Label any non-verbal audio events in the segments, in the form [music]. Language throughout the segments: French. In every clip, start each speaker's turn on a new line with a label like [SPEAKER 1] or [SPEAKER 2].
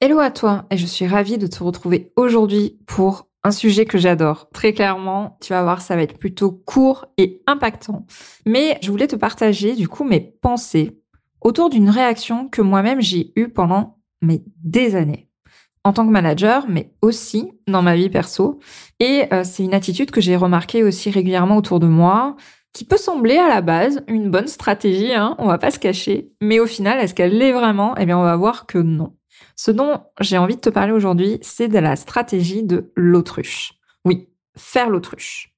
[SPEAKER 1] Hello à toi et je suis ravie de te retrouver aujourd'hui pour un sujet que j'adore. Très clairement, tu vas voir, ça va être plutôt court et impactant. Mais je voulais te partager du coup mes pensées autour d'une réaction que moi-même j'ai eue pendant mes des années. En tant que manager, mais aussi dans ma vie perso. Et euh, c'est une attitude que j'ai remarquée aussi régulièrement autour de moi, qui peut sembler à la base une bonne stratégie, hein, on va pas se cacher, mais au final, est-ce qu'elle l'est vraiment? Eh bien, on va voir que non. Ce dont j'ai envie de te parler aujourd'hui, c'est de la stratégie de l'autruche. Oui, faire l'autruche.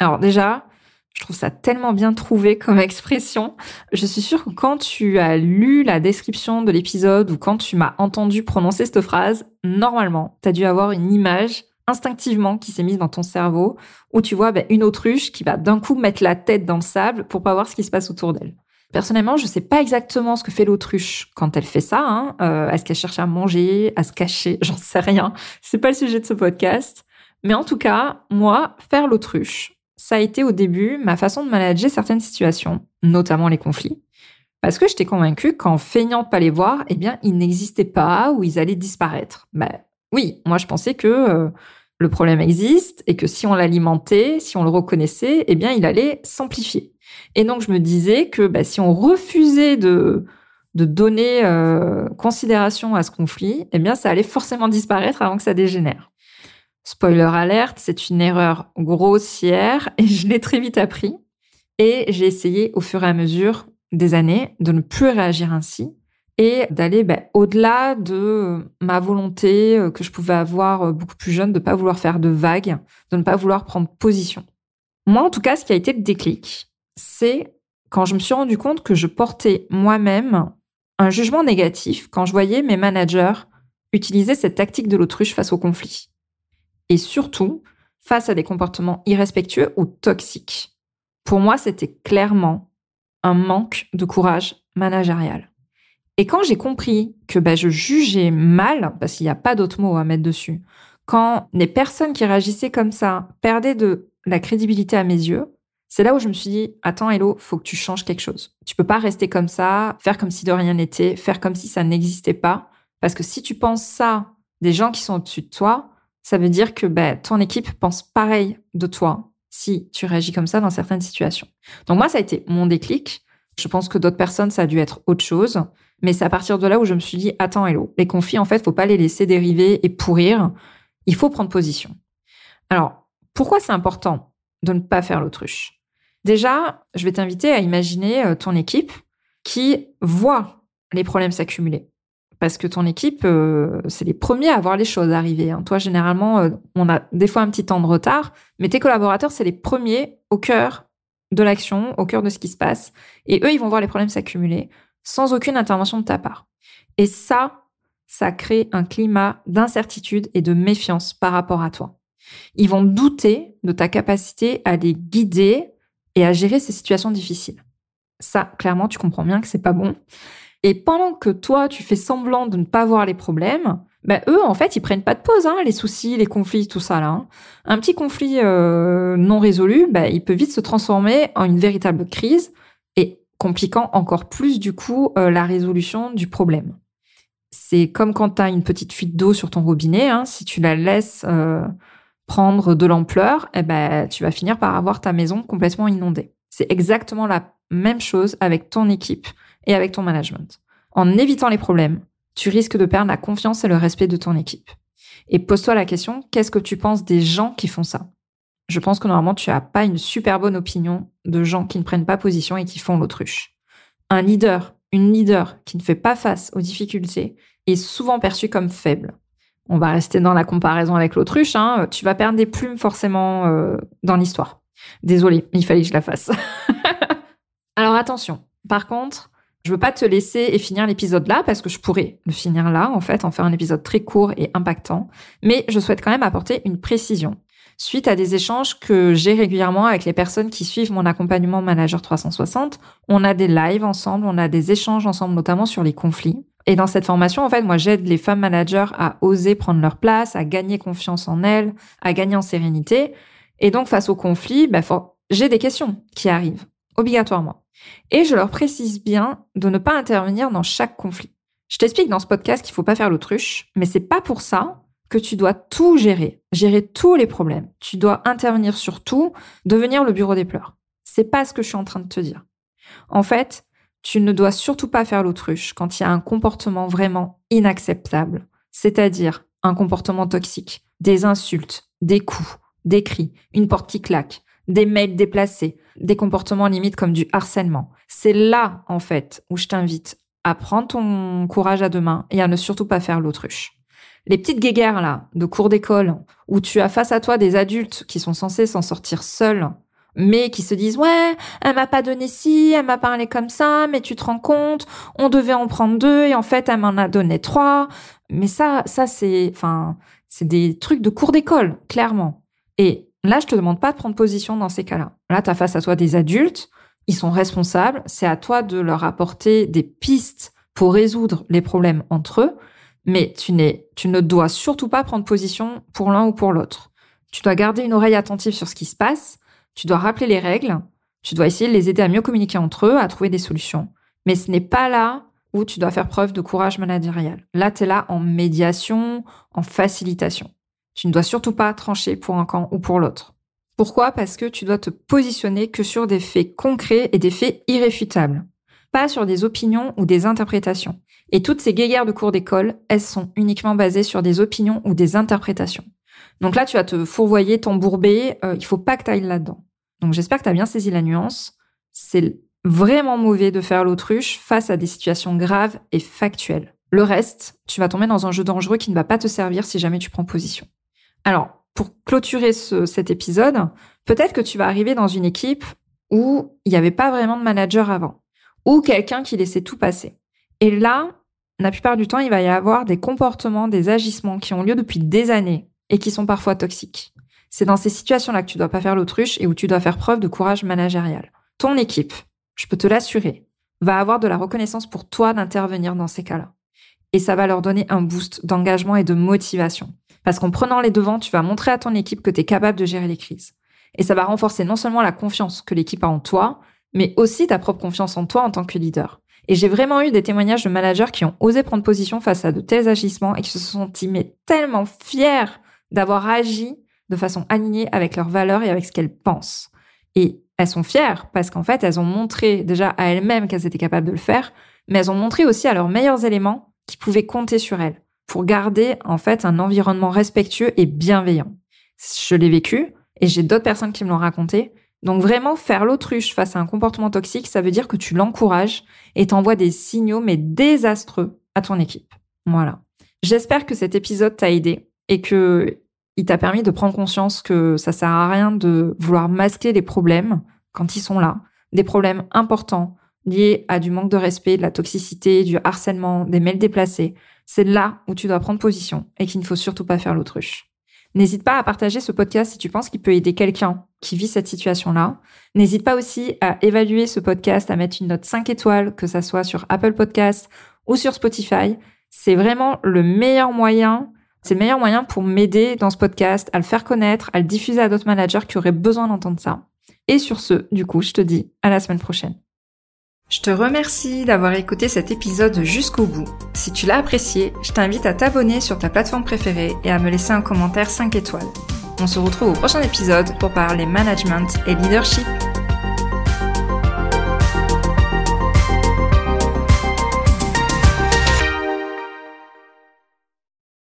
[SPEAKER 1] Alors déjà, je trouve ça tellement bien trouvé comme [laughs] expression. Je suis sûre que quand tu as lu la description de l'épisode ou quand tu m'as entendu prononcer cette phrase, normalement, tu as dû avoir une image instinctivement qui s'est mise dans ton cerveau où tu vois ben, une autruche qui va d'un coup mettre la tête dans le sable pour pas voir ce qui se passe autour d'elle. Personnellement, je sais pas exactement ce que fait l'autruche quand elle fait ça. Hein. Euh, est-ce qu'elle cherche à manger, à se cacher? [laughs] J'en sais rien. C'est pas le sujet de ce podcast. Mais en tout cas, moi, faire l'autruche, ça a été au début ma façon de manager certaines situations, notamment les conflits. Parce que j'étais convaincue qu'en feignant de pas les voir, eh bien, ils n'existaient pas ou ils allaient disparaître. Ben, oui, moi, je pensais que euh, le problème existe et que si on l'alimentait, si on le reconnaissait, eh bien, il allait s'amplifier. Et donc, je me disais que bah, si on refusait de, de donner euh, considération à ce conflit, eh bien, ça allait forcément disparaître avant que ça dégénère. Spoiler alerte, c'est une erreur grossière et je l'ai très vite appris. Et j'ai essayé au fur et à mesure des années de ne plus réagir ainsi et d'aller bah, au-delà de ma volonté euh, que je pouvais avoir euh, beaucoup plus jeune de ne pas vouloir faire de vagues, de ne pas vouloir prendre position. Moi, en tout cas, ce qui a été le déclic, c'est quand je me suis rendu compte que je portais moi-même un jugement négatif quand je voyais mes managers utiliser cette tactique de l'autruche face au conflit. Et surtout, face à des comportements irrespectueux ou toxiques. Pour moi, c'était clairement un manque de courage managérial. Et quand j'ai compris que bah, je jugeais mal, parce qu'il n'y a pas d'autre mot à mettre dessus, quand les personnes qui réagissaient comme ça perdaient de la crédibilité à mes yeux, c'est là où je me suis dit, attends, Hello, faut que tu changes quelque chose. Tu peux pas rester comme ça, faire comme si de rien n'était, faire comme si ça n'existait pas. Parce que si tu penses ça des gens qui sont au-dessus de toi, ça veut dire que bah, ton équipe pense pareil de toi si tu réagis comme ça dans certaines situations. Donc moi, ça a été mon déclic. Je pense que d'autres personnes, ça a dû être autre chose. Mais c'est à partir de là où je me suis dit, attends, Hello, les conflits, en fait, faut pas les laisser dériver et pourrir. Il faut prendre position. Alors, pourquoi c'est important de ne pas faire l'autruche? Déjà, je vais t'inviter à imaginer euh, ton équipe qui voit les problèmes s'accumuler. Parce que ton équipe, euh, c'est les premiers à voir les choses arriver. Hein. Toi, généralement, euh, on a des fois un petit temps de retard, mais tes collaborateurs, c'est les premiers au cœur de l'action, au cœur de ce qui se passe. Et eux, ils vont voir les problèmes s'accumuler sans aucune intervention de ta part. Et ça, ça crée un climat d'incertitude et de méfiance par rapport à toi. Ils vont douter de ta capacité à les guider et à gérer ces situations difficiles. Ça, clairement, tu comprends bien que c'est pas bon. Et pendant que toi, tu fais semblant de ne pas voir les problèmes, ben eux, en fait, ils prennent pas de pause, hein, les soucis, les conflits, tout ça là. Hein. Un petit conflit euh, non résolu, ben, il peut vite se transformer en une véritable crise et compliquant encore plus du coup euh, la résolution du problème. C'est comme quand tu as une petite fuite d'eau sur ton robinet, hein, si tu la laisses euh, prendre de l'ampleur, eh ben, tu vas finir par avoir ta maison complètement inondée. C'est exactement la même chose avec ton équipe et avec ton management. En évitant les problèmes, tu risques de perdre la confiance et le respect de ton équipe. Et pose-toi la question, qu'est-ce que tu penses des gens qui font ça? Je pense que normalement, tu n'as pas une super bonne opinion de gens qui ne prennent pas position et qui font l'autruche. Un leader, une leader qui ne fait pas face aux difficultés est souvent perçu comme faible on va rester dans la comparaison avec l'autruche, hein, tu vas perdre des plumes forcément euh, dans l'histoire. Désolée, il fallait que je la fasse. [laughs] Alors attention, par contre, Je veux pas te laisser et finir l'épisode là parce que je pourrais le finir là, en fait, en faire un épisode très court et impactant. Mais je souhaite quand même apporter une précision. Suite à des échanges que j'ai régulièrement avec les personnes qui suivent mon accompagnement Manager 360, on a des lives ensemble, on a des échanges ensemble, notamment sur les conflits. Et dans cette formation, en fait, moi, j'aide les femmes managers à oser prendre leur place, à gagner confiance en elles, à gagner en sérénité. Et donc, face aux conflits, bah, j'ai des questions qui arrivent, obligatoirement. Et je leur précise bien de ne pas intervenir dans chaque conflit. Je t'explique dans ce podcast qu'il faut pas faire l'autruche, mais c'est pas pour ça que tu dois tout gérer, gérer tous les problèmes. Tu dois intervenir sur tout, devenir le bureau des pleurs. C'est pas ce que je suis en train de te dire. En fait, tu ne dois surtout pas faire l'autruche quand il y a un comportement vraiment inacceptable, c'est-à-dire un comportement toxique, des insultes, des coups, des cris, une porte qui claque, des mails déplacés, des comportements limites comme du harcèlement. C'est là, en fait, où je t'invite à prendre ton courage à deux mains et à ne surtout pas faire l'autruche. Les petites guéguerres, là, de cours d'école, où tu as face à toi des adultes qui sont censés s'en sortir seuls, mais qui se disent ouais, elle m'a pas donné ci, elle m'a parlé comme ça, mais tu te rends compte, on devait en prendre deux et en fait elle m'en a donné trois. Mais ça, ça c'est, enfin, c'est des trucs de cours d'école, clairement. Et là, je te demande pas de prendre position dans ces cas-là. Là, tu as face à toi des adultes, ils sont responsables, c'est à toi de leur apporter des pistes pour résoudre les problèmes entre eux, mais tu n'es, tu ne dois surtout pas prendre position pour l'un ou pour l'autre. Tu dois garder une oreille attentive sur ce qui se passe tu dois rappeler les règles, tu dois essayer de les aider à mieux communiquer entre eux, à trouver des solutions. Mais ce n'est pas là où tu dois faire preuve de courage managérial. Là, tu es là en médiation, en facilitation. Tu ne dois surtout pas trancher pour un camp ou pour l'autre. Pourquoi? Parce que tu dois te positionner que sur des faits concrets et des faits irréfutables, pas sur des opinions ou des interprétations. Et toutes ces guéguerres de cours d'école, elles sont uniquement basées sur des opinions ou des interprétations. Donc là, tu vas te fourvoyer, t'embourber. Euh, il faut pas que tu ailles là-dedans. Donc j'espère que tu as bien saisi la nuance. C'est vraiment mauvais de faire l'autruche face à des situations graves et factuelles. Le reste, tu vas tomber dans un jeu dangereux qui ne va pas te servir si jamais tu prends position. Alors, pour clôturer cet épisode, peut-être que tu vas arriver dans une équipe où il n'y avait pas vraiment de manager avant, ou quelqu'un qui laissait tout passer. Et là, la plupart du temps, il va y avoir des comportements, des agissements qui ont lieu depuis des années, et qui sont parfois toxiques. C'est dans ces situations-là que tu dois pas faire l'autruche et où tu dois faire preuve de courage managérial. Ton équipe, je peux te l'assurer, va avoir de la reconnaissance pour toi d'intervenir dans ces cas-là. Et ça va leur donner un boost d'engagement et de motivation. Parce qu'en prenant les devants, tu vas montrer à ton équipe que tu es capable de gérer les crises. Et ça va renforcer non seulement la confiance que l'équipe a en toi, mais aussi ta propre confiance en toi en tant que leader. Et j'ai vraiment eu des témoignages de managers qui ont osé prendre position face à de tels agissements et qui se sont sentis tellement fiers d'avoir agi de façon alignée avec leurs valeurs et avec ce qu'elles pensent. Et elles sont fières parce qu'en fait, elles ont montré déjà à elles-mêmes qu'elles étaient capables de le faire, mais elles ont montré aussi à leurs meilleurs éléments qui pouvaient compter sur elles pour garder en fait un environnement respectueux et bienveillant. Je l'ai vécu et j'ai d'autres personnes qui me l'ont raconté. Donc vraiment faire l'autruche face à un comportement toxique, ça veut dire que tu l'encourages et t'envoies des signaux mais désastreux à ton équipe. Voilà. J'espère que cet épisode t'a aidé et que il t'a permis de prendre conscience que ça sert à rien de vouloir masquer les problèmes quand ils sont là, des problèmes importants liés à du manque de respect, de la toxicité, du harcèlement, des mails déplacés. C'est là où tu dois prendre position et qu'il ne faut surtout pas faire l'autruche. N'hésite pas à partager ce podcast si tu penses qu'il peut aider quelqu'un qui vit cette situation-là. N'hésite pas aussi à évaluer ce podcast, à mettre une note 5 étoiles, que ça soit sur Apple Podcast ou sur Spotify. C'est vraiment le meilleur moyen c'est le meilleur moyen pour m'aider dans ce podcast, à le faire connaître, à le diffuser à d'autres managers qui auraient besoin d'entendre ça. Et sur ce, du coup, je te dis à la semaine prochaine. Je te remercie d'avoir écouté cet épisode jusqu'au bout. Si tu l'as apprécié, je t'invite à t'abonner sur ta plateforme préférée et à me laisser un commentaire 5 étoiles. On se retrouve au prochain épisode pour parler management et leadership.